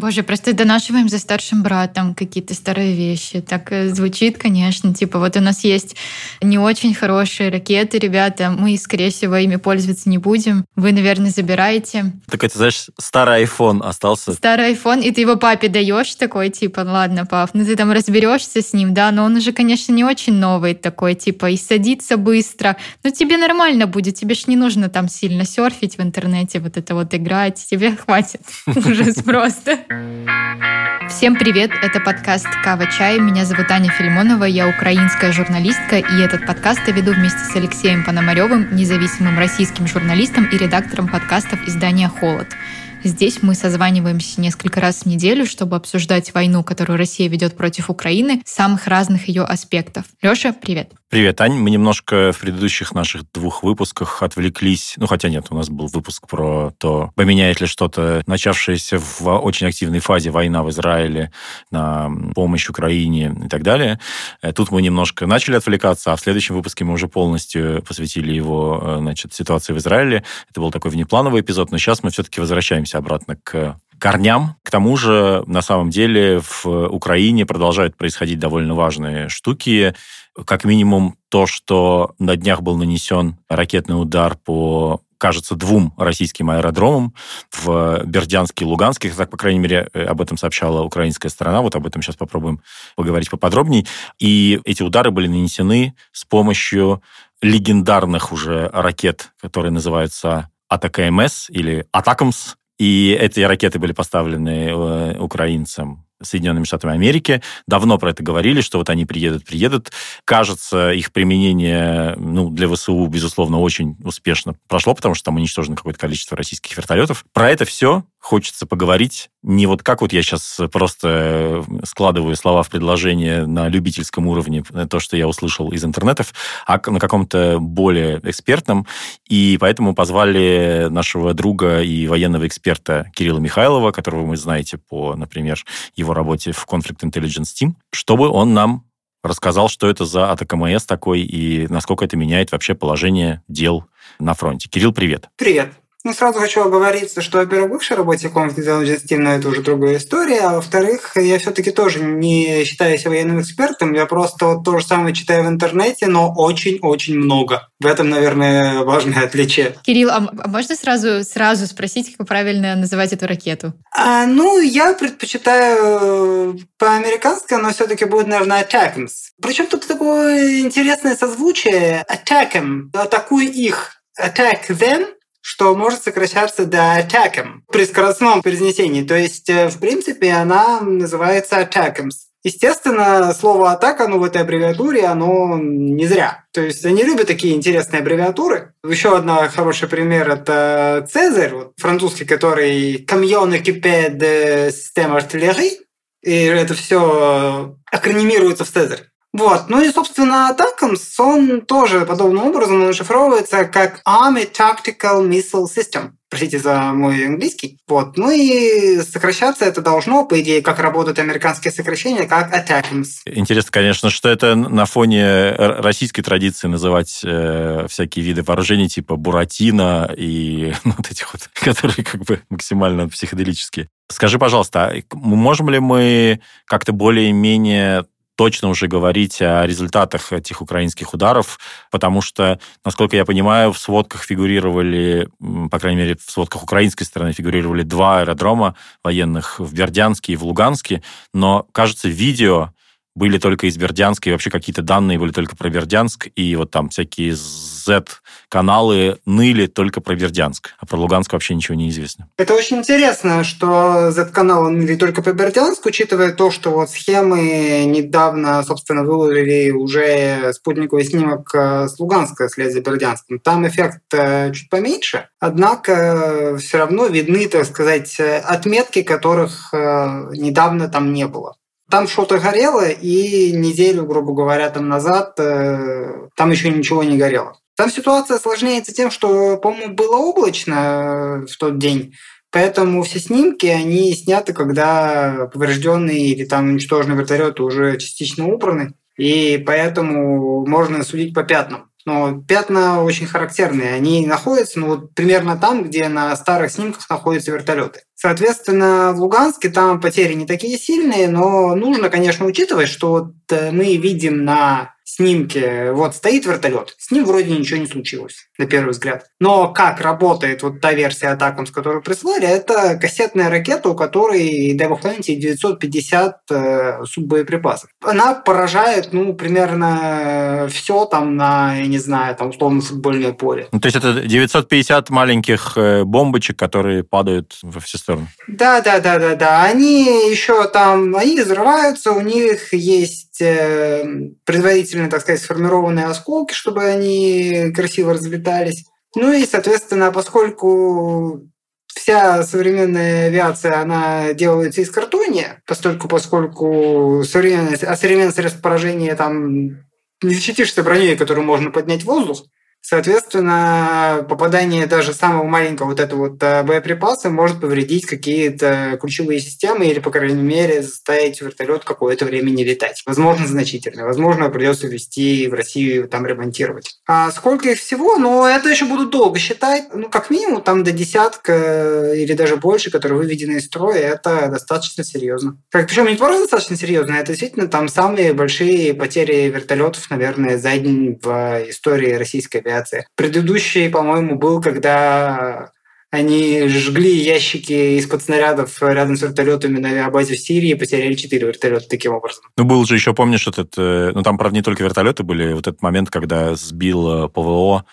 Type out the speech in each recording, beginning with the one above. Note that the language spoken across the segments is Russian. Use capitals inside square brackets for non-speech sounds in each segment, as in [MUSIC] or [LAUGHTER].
Боже, просто донашиваем за старшим братом какие-то старые вещи. Так э, звучит, конечно. Типа вот у нас есть не очень хорошие ракеты, ребята, мы, скорее всего, ими пользоваться не будем. Вы, наверное, забираете. Так это, знаешь, старый iPhone остался. Старый iPhone, и ты его папе даешь такой, типа, ладно, пап, ну ты там разберешься с ним, да, но он уже, конечно, не очень новый такой, типа, и садится быстро. Но тебе нормально будет, тебе ж не нужно там сильно серфить в интернете, вот это вот играть, тебе [LAUGHS] хватит [LAUGHS] ужас просто. Всем привет, это подкаст «Кава Чай». Меня зовут Аня Филимонова, я украинская журналистка, и этот подкаст я веду вместе с Алексеем Пономаревым, независимым российским журналистом и редактором подкастов издания «Холод». Здесь мы созваниваемся несколько раз в неделю, чтобы обсуждать войну, которую Россия ведет против Украины, самых разных ее аспектов. Леша, привет. Привет, Ань. Мы немножко в предыдущих наших двух выпусках отвлеклись. Ну, хотя нет, у нас был выпуск про то, поменяет ли что-то начавшаяся в очень активной фазе война в Израиле на помощь Украине и так далее. Э, тут мы немножко начали отвлекаться, а в следующем выпуске мы уже полностью посвятили его э, значит, ситуации в Израиле. Это был такой внеплановый эпизод, но сейчас мы все-таки возвращаемся обратно к корням. К тому же, на самом деле, в Украине продолжают происходить довольно важные штуки. Как минимум то, что на днях был нанесен ракетный удар по кажется, двум российским аэродромам в Бердянске и Луганске. Так, по крайней мере, э, об этом сообщала украинская сторона. Вот об этом сейчас попробуем поговорить поподробнее. И эти удары были нанесены с помощью легендарных уже ракет, которые называются АТКМС или Атакамс. И эти ракеты были поставлены э, украинцам Соединенными Штатами Америки. Давно про это говорили, что вот они приедут, приедут. Кажется, их применение ну, для ВСУ, безусловно, очень успешно прошло, потому что там уничтожено какое-то количество российских вертолетов. Про это все хочется поговорить не вот как вот я сейчас просто складываю слова в предложение на любительском уровне, то, что я услышал из интернетов, а на каком-то более экспертном. И поэтому позвали нашего друга и военного эксперта Кирилла Михайлова, которого вы знаете по, например, его работе в Conflict Intelligence Team, чтобы он нам рассказал, что это за АТКМС такой и насколько это меняет вообще положение дел на фронте. Кирилл, привет. Привет. Ну, сразу хочу оговориться, что, во-первых, в бывшей работе Conflict Intelligence Team, но это уже другая история, а во-вторых, я все-таки тоже не считаю себя военным экспертом, я просто вот то же самое читаю в интернете, но очень-очень много. В этом, наверное, важное отличие. Кирилл, а, а можно сразу, сразу спросить, как правильно называть эту ракету? А, ну, я предпочитаю по-американски, но все-таки будет, наверное, attackams. Причем тут такое интересное созвучие. Attack them, атакуй их. Attack them – что может сокращаться до attack'em при скоростном произнесении. То есть, э, в принципе, она называется attack'ems. Естественно, слово «атака», ну, в этой аббревиатуре, оно не зря. То есть они любят такие интересные аббревиатуры. Еще одна хороший пример – это Цезарь, вот, французский, который «Camion équipé de système artillerie», и это все акронимируется в Цезарь. Вот. Ну и, собственно, Атакамс, он тоже подобным образом расшифровывается как Army Tactical Missile System. Простите за мой английский. Вот. Ну и сокращаться это должно, по идее, как работают американские сокращения, как ATACMS. Интересно, конечно, что это на фоне российской традиции называть э, всякие виды вооружений типа Буратино и ну, [LAUGHS] вот этих вот, [LAUGHS] которые как бы максимально психоделические. Скажи, пожалуйста, а можем ли мы как-то более-менее точно уже говорить о результатах этих украинских ударов, потому что, насколько я понимаю, в сводках фигурировали, по крайней мере, в сводках украинской стороны фигурировали два аэродрома военных в Бердянске и в Луганске, но, кажется, видео были только из Бердянска, и вообще какие-то данные были только про Бердянск, и вот там всякие Z-каналы ныли только про Бердянск, а про Луганск вообще ничего не известно. Это очень интересно, что Z-каналы ныли только про Бердянск, учитывая то, что вот схемы недавно, собственно, выложили уже спутниковый снимок э, с Луганска вслед за Бердянском. Там эффект э, чуть поменьше, однако э, все равно видны, так сказать, отметки, которых недавно там не было. Там что-то горело, и неделю, грубо говоря, там назад э, там еще ничего не горело. Там ситуация осложняется тем, что, по-моему, было облачно э, в тот день, поэтому все снимки, они сняты, когда поврежденные или там уничтоженные вертолеты уже частично убраны, и поэтому можно судить по пятнам. Но пятна очень характерные. Они находятся ну, вот, примерно там, где на старых снимках находятся вертолеты. Соответственно, в Луганске там потери не такие сильные, но нужно, конечно, учитывать, что вот э, мы видим на снимке, вот стоит вертолет, с ним вроде ничего не случилось, на первый взгляд. Но как работает вот та версия атакам, с которой прислали, это кассетная ракета, у которой дай бог памяти 950 э, суббоеприпасов. Она поражает, ну, примерно все там на, я не знаю, там условно футбольное поле. Ну, то есть это 950 маленьких э, бомбочек, которые падают во все стороны. Да, да, да, да, да. Они еще там, они взрываются, у них есть э, предварительно, так сказать, сформированные осколки, чтобы они красиво разлетались. Ну и, соответственно, поскольку вся современная авиация, она делается из картония, поскольку, поскольку современное, а современное средство поражения там не защитишься броней, которую можно поднять в воздух, Соответственно, попадание даже самого маленького вот этого вот э, боеприпаса может повредить какие-то ключевые системы или, по крайней мере, заставить вертолет какое-то время не летать. Возможно, значительно. Возможно, придется везти в Россию там ремонтировать. А сколько их всего? Ну, это еще будут долго считать. Ну, как минимум, там до десятка э, или даже больше, которые выведены из строя, это достаточно серьезно. Как, причем не просто достаточно серьезно, это действительно там самые большие потери вертолетов, наверное, за день в истории российской авиации. Предыдущий, по-моему, был, когда они жгли ящики из-под снарядов рядом с вертолетами на авиабазе в Сирии и потеряли четыре вертолета таким образом. Ну, был же еще, помнишь, этот... Э, ну, там, правда, не только вертолеты были. Вот этот момент, когда сбил ПВО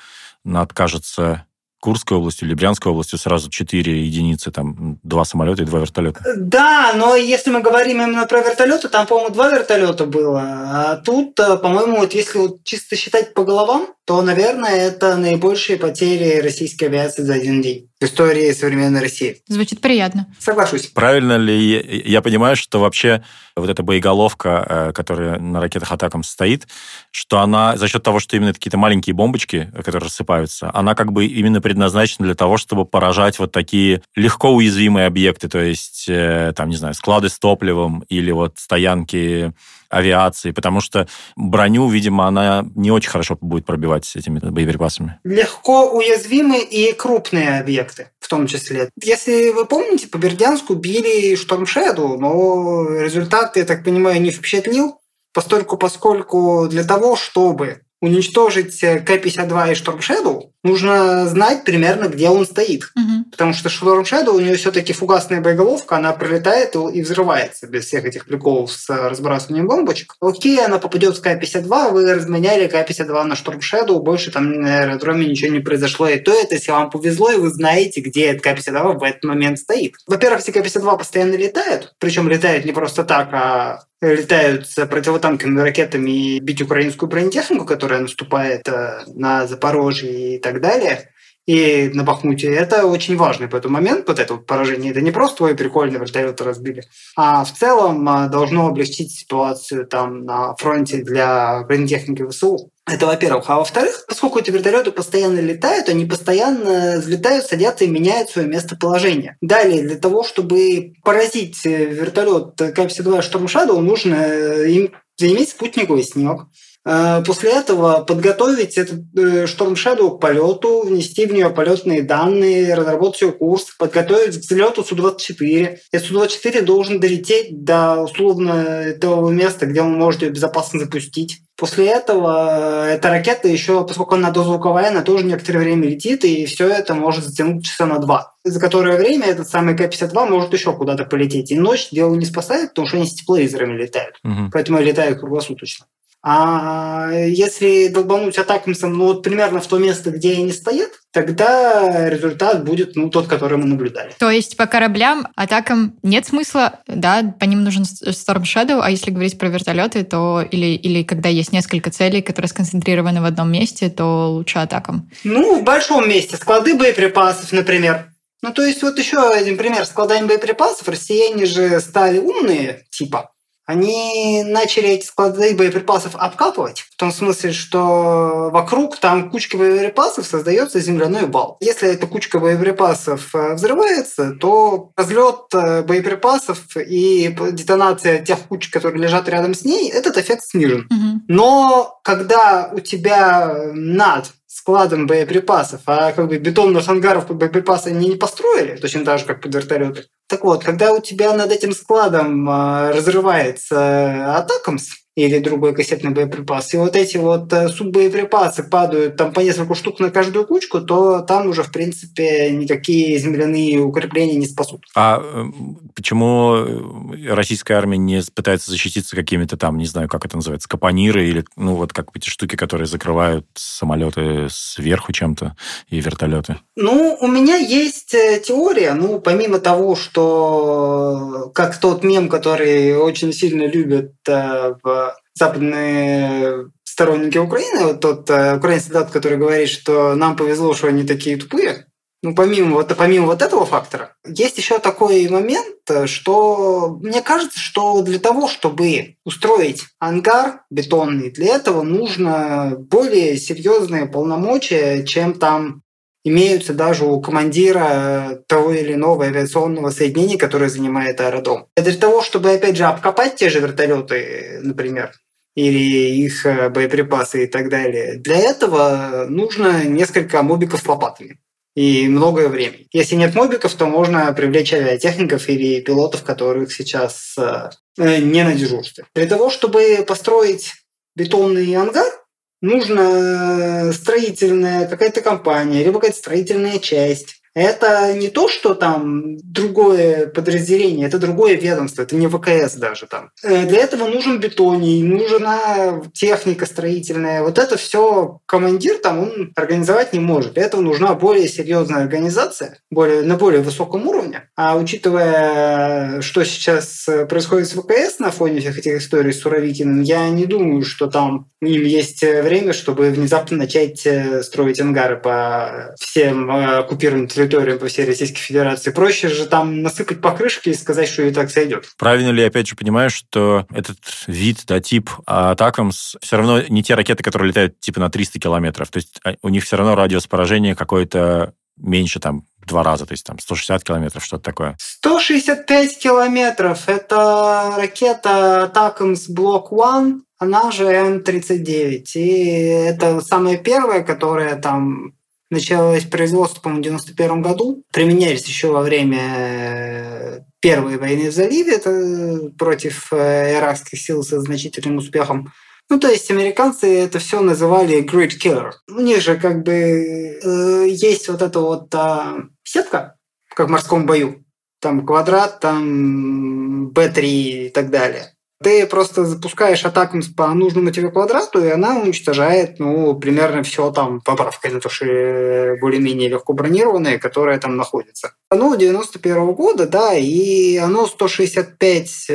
над, кажется, Курской областью или Брянской областью сразу четыре единицы, там два самолета и два вертолета. Да, но если мы говорим именно про вертолеты, там, по-моему, два вертолета было. А тут, э, по-моему, вот если вот чисто считать по головам, то, наверное, это наибольшие потери российской авиации за один день истории современной России. Звучит приятно. Соглашусь. Правильно ли я понимаю, что вообще вот эта боеголовка, э, которая на ракетах атакам стоит, что она за счет того, что именно какие-то маленькие бомбочки, которые рассыпаются, она как бы именно предназначена для того, чтобы поражать вот такие легко уязвимые объекты, то есть, э, там, не знаю, склады с топливом или вот стоянки авиации, потому что броню, видимо, она не очень хорошо будет пробивать с этими боеприпасами. Легко уязвимые и крупные объекты в том числе. Если вы помните, по Бердянску били Шторм Шэдоу, но результат, я так понимаю, не впечатлил, постольку, поскольку для того, чтобы уничтожить К-52 и Shadow, нужно знать примерно, где он стоит. Угу. Потому что Storm Shadow, у нее все-таки фугасная боеголовка, она прилетает и взрывается без всех этих приколов с разбрасыванием бомбочек. Окей, она попадет в К-52, вы разменяли К-52 на Storm Shadow, больше там на аэродроме ничего не произошло. И то это, если вам повезло, и вы знаете, где этот К-52 в этот момент стоит. Во-первых, все К-52 постоянно летают, причем летают не просто так, а летают с противотанковыми ракетами и бить украинскую бронетехнику, которая наступает э, на Запорожье и так далее, и на Бахмуте. Это очень важный поэтому момент, вот это вот поражение. Это не просто твой прикольный вертолет разбили, а в целом э, должно облегчить ситуацию там на фронте для бронетехники ВСУ. Это во-первых. А во-вторых, поскольку эти вертолеты постоянно летают, они постоянно взлетают, садятся и меняют свое местоположение. Далее, для того, чтобы поразить вертолет К-52 Storm Shadow, нужно э, им заиметь спутниковый снимок. Э, после этого подготовить этот э, Storm Shadow к полету, внести в нее полетные данные, разработать ее курс, подготовить к взлету Су-24. И Су-24 должен долететь до условно того места, где он может ее безопасно запустить. После этого э, эта ракета еще, поскольку она дозвуковая, она тоже некоторое время летит, и все это может затянуть часа на два. За которое время этот самый К-52 может еще куда-то полететь. И ночь дело не спасает, потому что они с тепловизорами летают. Угу. Поэтому летают круглосуточно. А если долбануть атакамсом, ну вот примерно в то место, где они стоят, тогда результат будет ну, тот, который мы наблюдали. То есть по кораблям атакам нет смысла, да, по ним нужен Storm Shadow, а если говорить про вертолеты, то или, или когда есть несколько целей, которые сконцентрированы в одном месте, то лучше атакам? Ну, в большом месте. Склады боеприпасов, например. Ну, то есть вот еще один пример. Складами боеприпасов россияне же стали умные, типа, они начали эти склады боеприпасов обкапывать, в том смысле, что вокруг там кучка боеприпасов создается земляной вал. Если эта кучка боеприпасов э, взрывается, то разлет э, боеприпасов и детонация тех куч, которые лежат рядом с ней, этот эффект снижен. Но когда у тебя над складом боеприпасов, а как бы бетонных ангаров под боеприпасы они не построили, точно так же, как под вертолеты. Так вот, когда у тебя над этим складом а, разрывается атакамс или другой кассетный боеприпас, и вот эти вот э, суббоеприпасы падают там по несколько штук на каждую кучку, то там уже, в принципе, никакие земляные укрепления не спасут. А э, почему э, российская армия не пытается защититься какими-то там, не знаю, как это называется, капониры или, ну, вот как эти штуки, которые закрывают самолеты сверху чем-то и вертолеты? Ну, у меня есть э, теория, ну, помимо того, что как тот мем, который очень сильно любят в западные сторонники Украины, вот тот э, украинский солдат, который говорит, что нам повезло, что они такие тупые, ну, помимо вот, помимо вот этого фактора, есть еще такой момент, что мне кажется, что для того, чтобы устроить ангар бетонный, для этого нужно более серьезные полномочия, чем там имеются даже у командира того или иного авиационного соединения, которое занимает аэродром. Для того, чтобы, опять же, обкопать те же вертолеты, например, или их э, боеприпасы и так далее, для этого нужно несколько мобиков с лопатами и многое времени. Если нет мобиков, то можно привлечь авиатехников или пилотов, которых сейчас э, э, не на дежурстве. Для того, чтобы построить бетонный ангар, нужна строительная какая-то компания, либо какая-то строительная часть. Это не то, что там другое подразделение, это другое ведомство, это не ВКС даже там. Э, Для этого нужен бетоний, нужна техника строительная. Вот это все командир там он организовать не может. Для этого нужна более серьезная организация, более, на более высоком уровне. А учитывая, что сейчас происходит с ВКС на фоне всех этих историй с Суровикиным, я не думаю, что там им есть время, чтобы внезапно начать э, строить ангары по всем э, оккупированным территориям по всей Российской Федерации. Проще же там насыпать покрышки и сказать, что и так сойдет. Правильно ли, я опять же, понимаю, что этот вид, да, тип Атакамс все равно не те ракеты, которые летают типа на 300 километров. То есть а, у них все равно радиус поражения какой-то меньше там два раза, то есть там 160 километров, что-то такое. 165 километров. Это ракета Атакамс Block One, она же М-39. И это самая первая, которая там началось производство, по-моему, в 91 году. Применялись еще во время э, Первой войны в заливе это против э, иракских сил со значительным успехом. Ну, то есть американцы это все называли Great Killer. У них же как бы э, есть вот эта вот э, сетка, как в морском бою. Там квадрат, там Б3 и так далее. Ты просто запускаешь атаку по нужному тебе квадрату, и она уничтожает, ну, примерно все там, поправкой на то, что более-менее легко бронированные, которые там находятся. Оно 91 -го года, да, и оно 165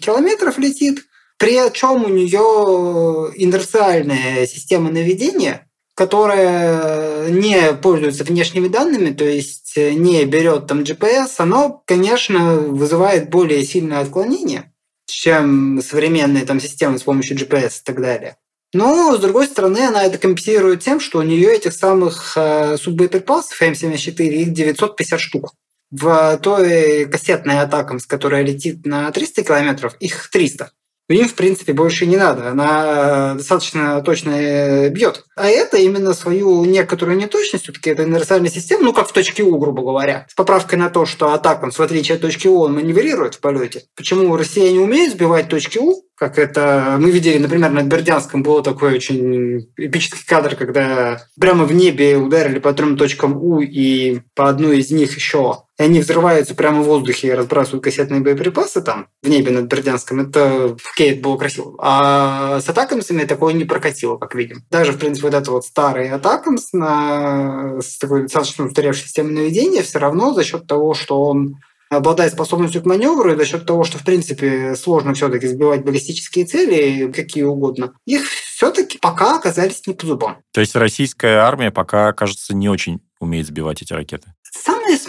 километров летит, причем у нее инерциальная система наведения, которая не пользуется внешними данными, то есть не берет там GPS, оно, конечно, вызывает более сильное отклонение чем современные там системы с помощью GPS и так далее. Но, с другой стороны, она это компенсирует тем, что у нее этих самых э, суббоеприпасов М74, их 950 штук. В той кассетной атакам, с которой летит на 300 километров, их 300 им, в принципе, больше не надо. Она достаточно точно бьет. А это именно свою некоторую неточность, все-таки это универсальная система, ну, как в точке У, грубо говоря. С поправкой на то, что атакам, в отличие от точки У, он маневрирует в полете. Почему россияне умеют сбивать точки У, как это мы видели, например, над Бердянском был такой очень эпический кадр, когда прямо в небе ударили по трем точкам У и по одной из них еще и они взрываются прямо в воздухе и разбрасывают кассетные боеприпасы там в небе над Бердянском. Это в Кейт было красиво. А с Атакамсами такое не прокатило, как видим. Даже, в принципе, вот это вот старый Атакамс на... с такой достаточно устаревшей системой наведения все равно за счет того, что он обладает способностью к маневру, и за счет того, что, в принципе, сложно все-таки сбивать баллистические цели, какие угодно, их все-таки пока оказались не по зубам. То есть российская армия пока, кажется, не очень умеет сбивать эти ракеты?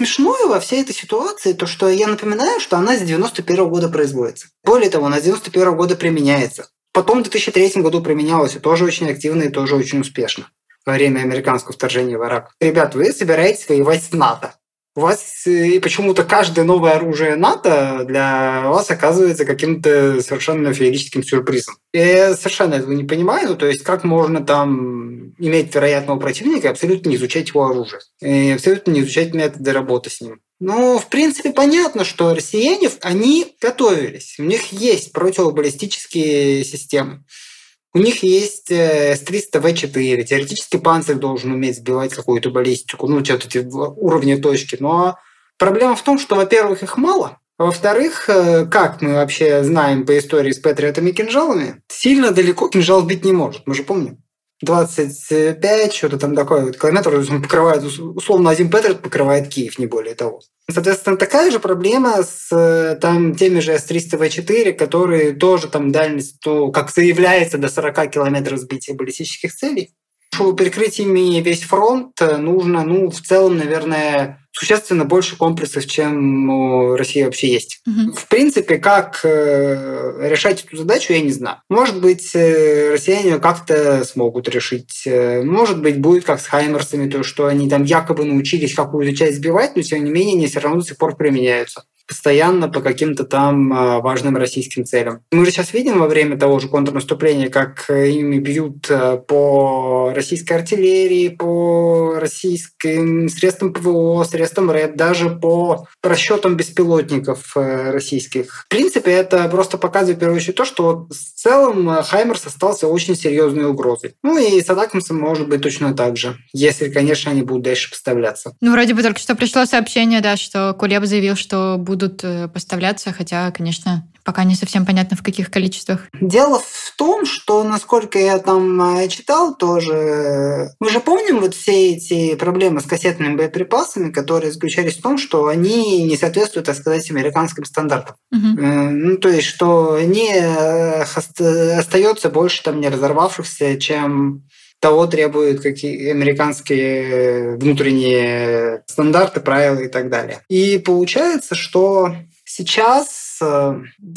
Смешное во всей этой ситуации, то что я напоминаю, что она с 91 года производится. Более того, она с 91 года применяется. Потом в 2003 году применялась и тоже очень активно, и тоже очень успешно во время американского вторжения в Ирак. Ребят, вы собираетесь воевать с НАТО. У вас и почему-то каждое новое оружие НАТО для вас оказывается каким-то совершенно феерическим сюрпризом. Я совершенно этого не понимаю. То есть как можно там иметь вероятного противника и абсолютно не изучать его оружие. И абсолютно не изучать методы работы с ним. Ну, в принципе, понятно, что россияне, они готовились. У них есть противобаллистические системы. У них есть С-300В4. Теоретически панцирь должен уметь сбивать какую-то баллистику, ну, что-то эти уровни точки. Но проблема в том, что, во-первых, их мало. А во-вторых, э, как мы вообще знаем по истории с патриотами и кинжалами, сильно далеко кинжал бить не может. Мы же помним. 25, что-то там такое вот километр, он покрывает, условно, один Патриот покрывает Киев, не более того. Соответственно, такая же проблема с там, теми же С-300В4, которые тоже там дальность, то, как заявляется, до 40 километров сбития баллистических целей. Чтобы перекрыть ими весь фронт, нужно, ну, в целом, наверное, существенно больше комплексов, чем у России вообще есть. Угу. В принципе, как э, решать эту задачу, я не знаю. Может быть, э, россияне как-то смогут решить. Э, может быть, будет как с Хаймерсами, то, что они там якобы научились какую-то часть сбивать, но тем не менее они все равно до сих пор применяются постоянно по каким-то там а, важным российским целям. Мы же сейчас видим во время того же контрнаступления, как ими бьют а, по российской артиллерии, по российским средствам ПВО, средствам РЭД, даже по расчетам беспилотников э, российских. В принципе, это просто показывает, в первую очередь, то, что в целом э, Хаймерс остался очень серьезной угрозой. Ну и с Атакамсом может быть точно так же, если, конечно, они будут дальше поставляться. Ну, вроде бы только что пришло сообщение, да, что Кулеб заявил, что будут будут э, поставляться, хотя, конечно, пока не совсем понятно, в каких количествах. Дело в том, что, насколько я там э, читал тоже, мы же помним вот все эти проблемы с кассетными боеприпасами, которые заключались в том, что они не соответствуют, так сказать, американским стандартам. Угу. Ну, то есть, что они остается больше там не разорвавшихся, чем того требуют какие американские внутренние стандарты, правила и так далее. И получается, что сейчас э,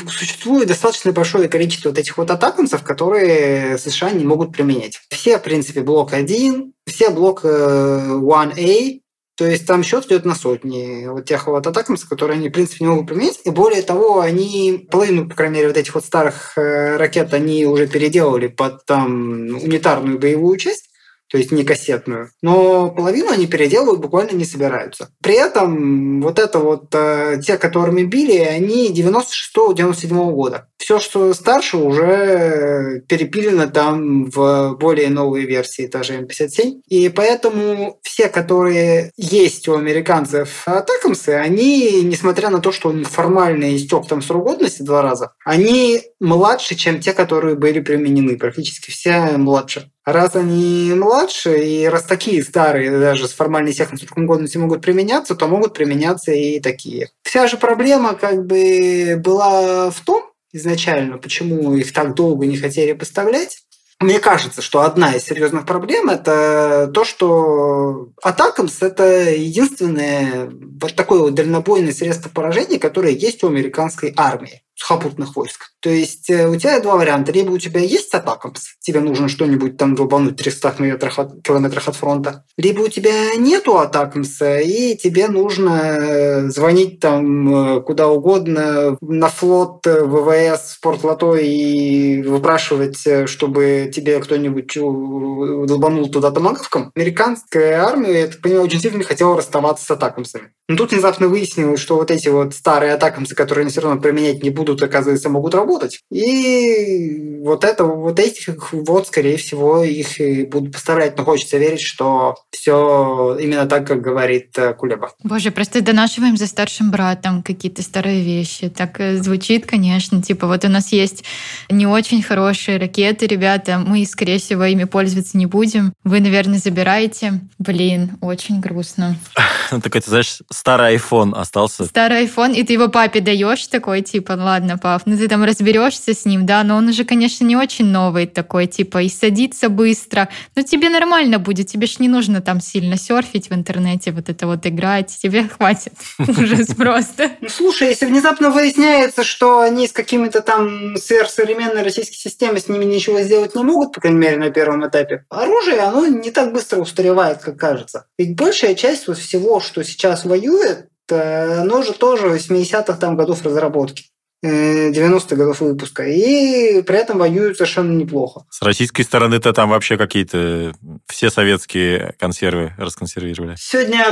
существует достаточно большое количество вот этих вот атакамсов, которые США не могут применять. Все, в принципе, блок 1, все блок 1A, э, то есть там счет идет на сотни вот тех вот атакамсов, которые они, в принципе, не могут применять. И более того, они половину, по крайней мере, вот этих вот старых э, ракет они уже переделали под там унитарную боевую часть то есть не кассетную. Но половину они переделывать буквально не собираются. При этом вот это вот э, те, которыми били, они 96-97 года. Все, что старше, уже перепилено там в более новые версии, даже М57. И поэтому все, которые есть у американцев атакамсы, они, несмотря на то, что у формально истек там срок годности два раза, они младше, чем те, которые были применены. Практически все младше. Раз они младше, и раз такие старые, даже с формальной сроком годности могут применяться, то могут применяться и такие. Вся же проблема как бы была в том, изначально, почему их так долго не хотели поставлять. Мне кажется, что одна из серьезных проблем это то, что Атакамс это единственное вот такое вот дальнобойное средство поражения, которое есть у американской армии сухопутных войск. То есть э, у тебя два варианта. Либо у тебя есть атакамс, тебе нужно что-нибудь там долбануть 300 метрах от, километрах от фронта. Либо у тебя нету атакамса, и тебе нужно э, звонить там э, куда угодно на флот ВВС в Порт-Лото и выпрашивать, чтобы тебе кто-нибудь долбанул туда томагавком. Американская армия, я так понимаю, очень сильно хотела расставаться с атакамсами. Но тут внезапно выяснилось, что вот эти вот старые атакамсы, которые они все равно применять не будут, оказывается, могут работать. И вот это, вот этих вот, скорее всего, их и будут поставлять. Но хочется верить, что все именно так, как говорит э, Кулеба. Боже, просто донашиваем за старшим братом какие-то старые вещи. Так э, звучит, конечно. Типа вот у нас есть не очень хорошие ракеты, ребята, мы, скорее всего, ими пользоваться не будем. Вы, наверное, забираете. Блин, очень грустно. [LAUGHS] Ну, так это, знаешь, старый iPhone остался. Старый iPhone, и ты его папе даешь такой, типа, ладно, пап, ну ты там разберешься с ним, да, но он уже, конечно, не очень новый такой, типа, и садится быстро. Но тебе нормально будет, тебе ж не нужно там сильно серфить в интернете, вот это вот играть, тебе [LAUGHS] хватит [LAUGHS] ужас просто. Ну, слушай, если внезапно выясняется, что они с какими-то там сверхсовременной российской системой с ними ничего сделать не могут, по крайней мере, на первом этапе, оружие, оно не так быстро устаревает, как кажется. Ведь большая часть вот всего, что сейчас воюет, э, оно же тоже 80-х там годов разработки. 90-х годов выпуска. И при этом воюют совершенно неплохо. С российской стороны-то там вообще какие-то все советские консервы расконсервировали. Сегодня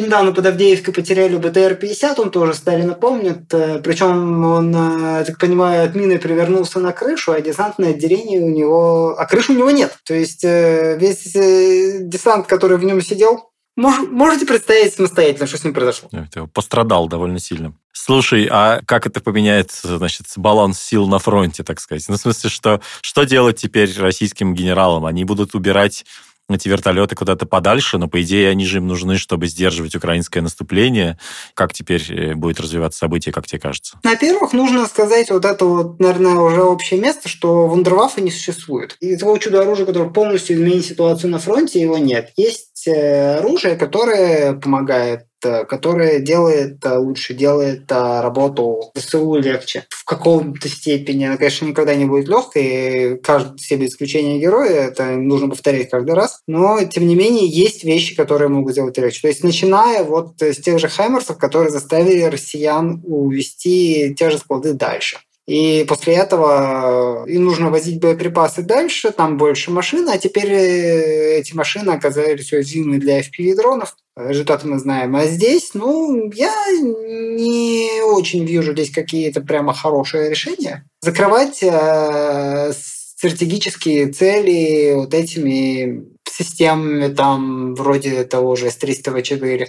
недавно под Авдеевкой потеряли БТР-50, он тоже Сталина помнит. Э, Причем он, э, я так понимаю, от мины привернулся на крышу, а десантное отделение у него... А крыши у него нет. То есть э, весь десант, который в нем сидел, Мож, можете представить самостоятельно, что с ним произошло? Пострадал довольно сильно. Слушай, а как это поменяет, значит, баланс сил на фронте, так сказать? Ну, в смысле, что, что делать теперь российским генералам? Они будут убирать эти вертолеты куда-то подальше, но, по идее, они же им нужны, чтобы сдерживать украинское наступление. Как теперь э, будет развиваться событие, как тебе кажется? Во-первых, нужно сказать вот это вот, наверное, уже общее место, что вундерваффе не существует. И того чудо-оружия, которое полностью изменит ситуацию на фронте, его нет. Есть э, оружие, которое помогает Э, которая делает э, лучше, делает работу ВСУ легче. В каком-то степени она, конечно, никогда не будет легкой, каждый все без исключения героя, это нужно повторять каждый раз, но, тем не менее, есть вещи, которые могут сделать легче. То есть, начиная вот с тех же Хаймерсов, которые заставили россиян увести те же склады дальше. И после этого им нужно возить боеприпасы дальше, там больше машин, а теперь эти машины оказались уязвимы для FPV-дронов. Результаты мы знаем. А здесь, ну, я не очень вижу здесь какие-то прямо хорошие решения. Закрывать э, стратегические цели вот этими системами там вроде того же S-300V4,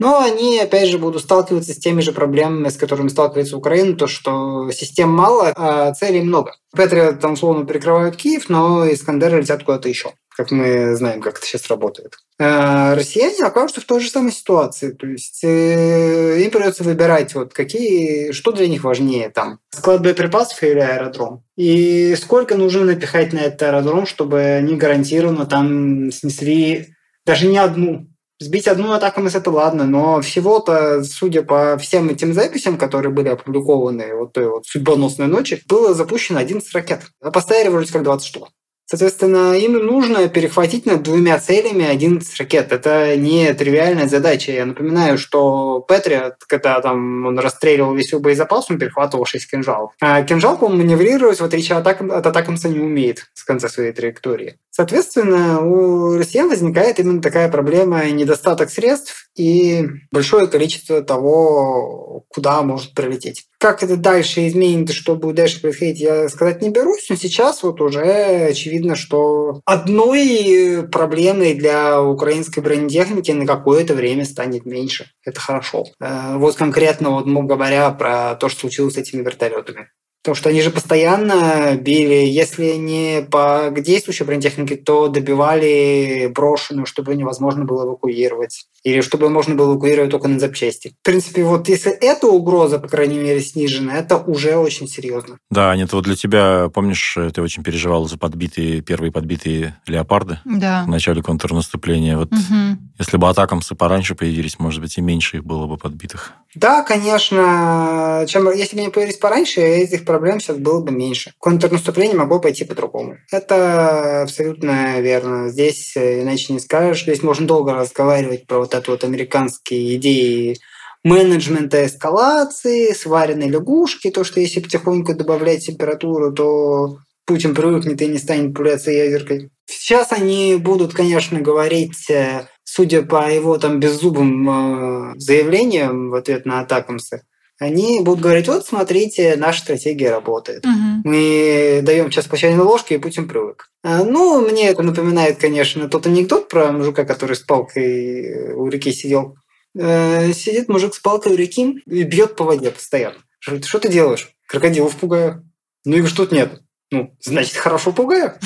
но они, опять же, будут сталкиваться с теми же проблемами, с которыми сталкивается Украина, то, что систем мало, а целей много. Патриот там условно перекрывают Киев, но Искандеры летят куда-то еще как мы знаем, как это сейчас работает. А россияне окажутся в той же самой ситуации. То есть э, им придется выбирать, вот какие, что для них важнее, там, склад боеприпасов или аэродром. И сколько нужно напихать на этот аэродром, чтобы они гарантированно там снесли даже не одну Сбить одну атаку МС это ладно, но всего-то, судя по всем этим записям, которые были опубликованы вот той вот судьбоносной ночи, было запущено 11 ракет. А поставили вроде как 20 штук. Соответственно, им нужно перехватить над двумя целями 11 ракет. Это не тривиальная задача. Я напоминаю, что Патриот, когда там он расстреливал весь свой боезапас, он перехватывал 6 кинжалов. А кинжал, по-моему, маневрировать, в отличие от, атак, от атакамса, не умеет с конца своей траектории. Соответственно, у россиян возникает именно такая проблема недостаток средств и большое количество того, куда может прилететь. Как это дальше изменится, что будет дальше происходить, я сказать не берусь, но сейчас вот уже очевидно, что одной проблемой для украинской бронетехники на какое-то время станет меньше. Это хорошо. Э, вот конкретно, вот, говоря про то, что случилось с этими вертолетами. Потому что они же постоянно били, если не по действующей бронетехнике, то добивали брошенную, чтобы невозможно было эвакуировать. Или чтобы можно было эвакуировать только на запчасти. В принципе, вот если эта угроза, по крайней мере, снижена, это уже очень серьезно. Да, Аня, вот для тебя, помнишь, ты очень переживал за подбитые, первые подбитые леопарды да. в начале контрнаступления. Вот угу. если бы атакамсы пораньше появились, может быть, и меньше их было бы подбитых. Да, конечно. Чем, если бы они появились пораньше, этих проблем сейчас было бы меньше. Контрнаступление могло пойти по-другому. Это абсолютно верно. Здесь э, иначе не скажешь. Здесь можно долго разговаривать про вот это вот американские идеи менеджмента эскалации, сваренной лягушки, то, что если потихоньку добавлять температуру, то Путин привыкнет и не станет популяцией ядеркой. Сейчас они будут, конечно, говорить э, судя по его там беззубым э, заявлениям в ответ на атакамсы, они будут говорить, вот смотрите, наша стратегия работает. Угу. Мы даем сейчас по чайной ложке, и Путин привык. А, ну, мне это напоминает, конечно, тот анекдот про мужика, который с палкой у реки сидел. Э, сидит мужик с палкой у реки и бьет по воде постоянно. Что ты делаешь? Крокодилов пугаю. Ну их что тут нет. Ну, значит, хорошо пугаю.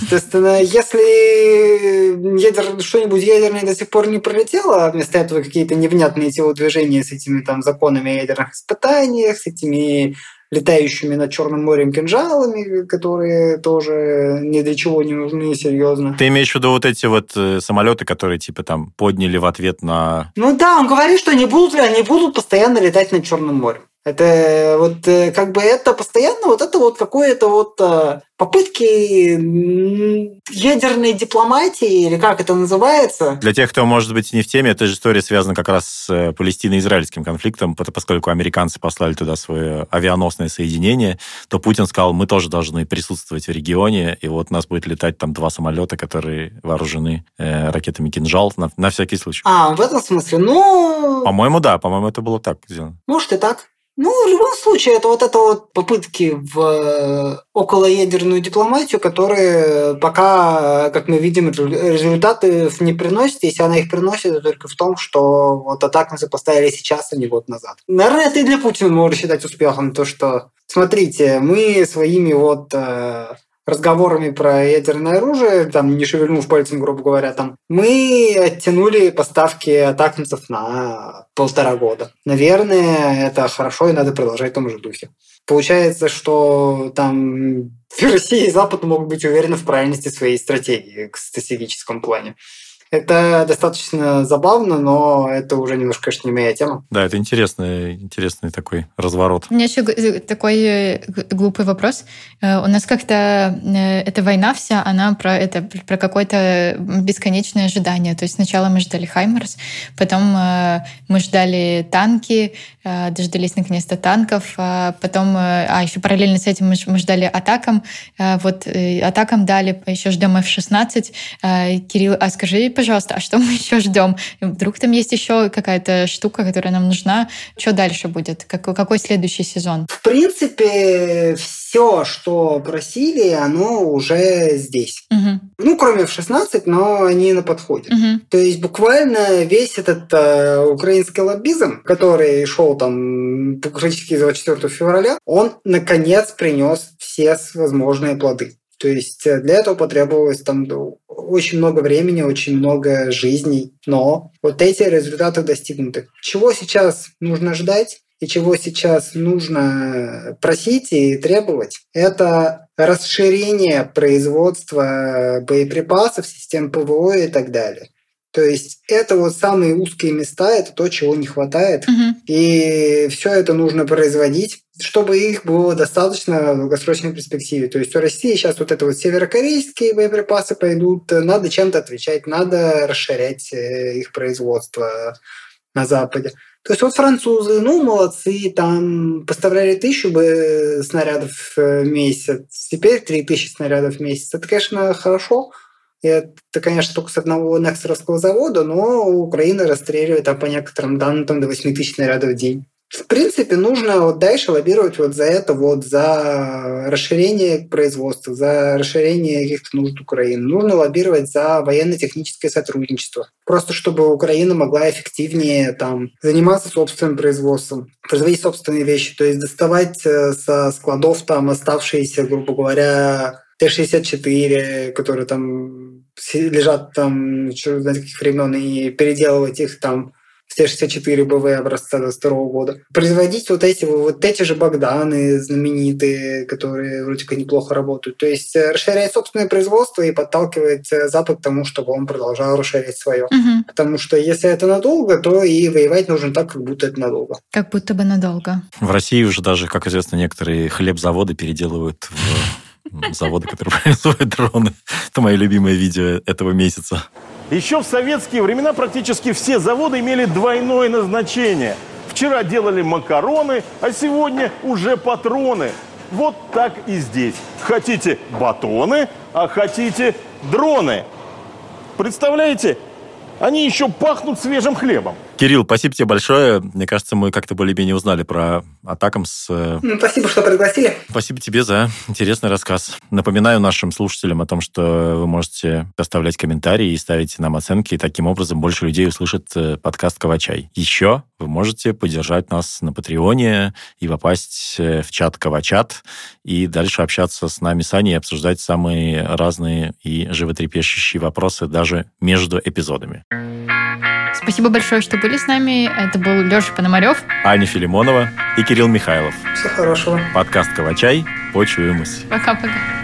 Соответственно, если ядер, что-нибудь ядерное до сих пор не пролетело, а вместо этого какие-то невнятные телодвижения с этими там законами о ядерных испытаниях, с этими летающими над Черным морем кинжалами, которые тоже ни для чего не нужны серьезно. Ты имеешь в виду вот эти вот э, самолеты, которые типа там подняли в ответ на... Ну да, он говорит, что они будут, они будут постоянно летать над Черным морем. Это вот э, как бы это постоянно вот это вот какое-то вот э, попытки ядерной дипломатии, или как это называется. Для тех, кто, может быть, не в теме, эта же история связана как раз с э, палестино-израильским конфликтом, поскольку американцы послали туда свое авианосное соединение, то Путин сказал, мы тоже должны присутствовать в регионе, и вот у нас будет летать там два самолета, которые вооружены э, ракетами «Кинжал» на, на всякий случай. А, в этом смысле? Ну... По-моему, да, по-моему, это было так сделано. Может и так. Ну, в любом случае, это вот это вот попытки в э, околоядерную дипломатию, которые пока, как мы видим, результаты не приносят. Если она их приносит, то только в том, что вот атак мы запоставили сейчас, а не год назад. Наверное, это и для Путина можно считать успехом, то, что, смотрите, мы своими вот э, разговорами про ядерное оружие, там, не шевельнув пальцем, грубо говоря, там, мы оттянули поставки атакмцев на полтора года. Наверное, это хорошо, и надо продолжать в том же духе. Получается, что там Россия и Запад могут быть уверены в правильности своей стратегии в стратегическом плане. Это достаточно забавно, но это уже немножко, конечно, не моя тема. Да, это интересный, интересный такой разворот. У меня еще такой э, глупый вопрос. Э, у нас как-то э, эта война вся, она про это про какое-то бесконечное ожидание. То есть сначала мы ждали Хаймерс, потом мы ждали танки, дождались наконец-то танков, а потом, а еще параллельно с этим мы ждали атакам, вот атакам дали, еще ждем F-16. Кирилл, а скажи, пожалуйста, а что мы [LAUGHS] еще ждем? Вдруг там есть еще какая-то штука, которая нам нужна? Что дальше будет? Какой, какой следующий сезон? В принципе, все, что просили, оно уже здесь. Угу. Ну, кроме в 16, но они на подходе. Угу. То есть буквально весь этот э, украинский лоббизм, который шел там практически 24 февраля, он наконец принес все возможные плоды. То есть э, для этого потребовалось там очень много времени, очень много жизней, но вот эти результаты достигнуты. Чего сейчас нужно ждать? и чего сейчас нужно просить и требовать, это расширение производства боеприпасов, систем ПВО и так далее. То есть это вот самые узкие места, это то, чего не хватает. Угу. И все это нужно производить, чтобы их было достаточно в долгосрочной перспективе. То есть у России сейчас вот это вот северокорейские боеприпасы пойдут, надо чем-то отвечать, надо расширять э, их производство на Западе. То есть вот французы, ну, молодцы, там поставляли тысячу бы снарядов в месяц, теперь три тысячи снарядов в месяц. Это, конечно, хорошо, это, конечно, только с одного Некстеровского завода, но Украина расстреливает там, по некоторым данным там, до 8 тысяч снарядов в день. В принципе, нужно вот дальше лоббировать вот за это, вот за расширение производства, за расширение каких-то нужд Украины. Нужно лоббировать за военно-техническое сотрудничество. Просто чтобы Украина могла эффективнее там, заниматься собственным производством, производить собственные вещи, то есть доставать э, со складов там оставшиеся, грубо говоря, Т-64, которые там лежат там, знать каких времен, и переделывать их там в Т-64 БВ образца 22 года. Производить вот эти, вот эти же Богданы знаменитые, которые вроде как неплохо работают. То есть э, расширять собственное производство и подталкивать э, Запад к тому, чтобы он продолжал расширять свое. Угу. Потому что если это надолго, то и воевать нужно так, как будто это надолго. Как будто бы надолго. В России уже даже, как известно, некоторые хлебзаводы переделывают в завода, который [LAUGHS] производит дроны. Это мое любимое видео этого месяца. Еще в советские времена практически все заводы имели двойное назначение. Вчера делали макароны, а сегодня уже патроны. Вот так и здесь. Хотите батоны, а хотите дроны. Представляете? Они еще пахнут свежим хлебом. Кирилл, спасибо тебе большое. Мне кажется, мы как-то более-менее узнали про атакам с... Ну, спасибо, что пригласили. Спасибо тебе за интересный рассказ. Напоминаю нашим слушателям о том, что вы можете оставлять комментарии и ставить нам оценки, и таким образом больше людей услышит э, подкаст «Кавачай». Еще вы можете поддержать нас на Патреоне и попасть э, в чат «Кавачат», и дальше общаться с нами с Аней и обсуждать самые разные и животрепещущие вопросы даже между эпизодами. Спасибо большое, что были с нами. Это был Леша Пономарев, Аня Филимонова и Кирилл Михайлов. Всего хорошего. Подкаст «Кавачай». Почуемся. Пока-пока.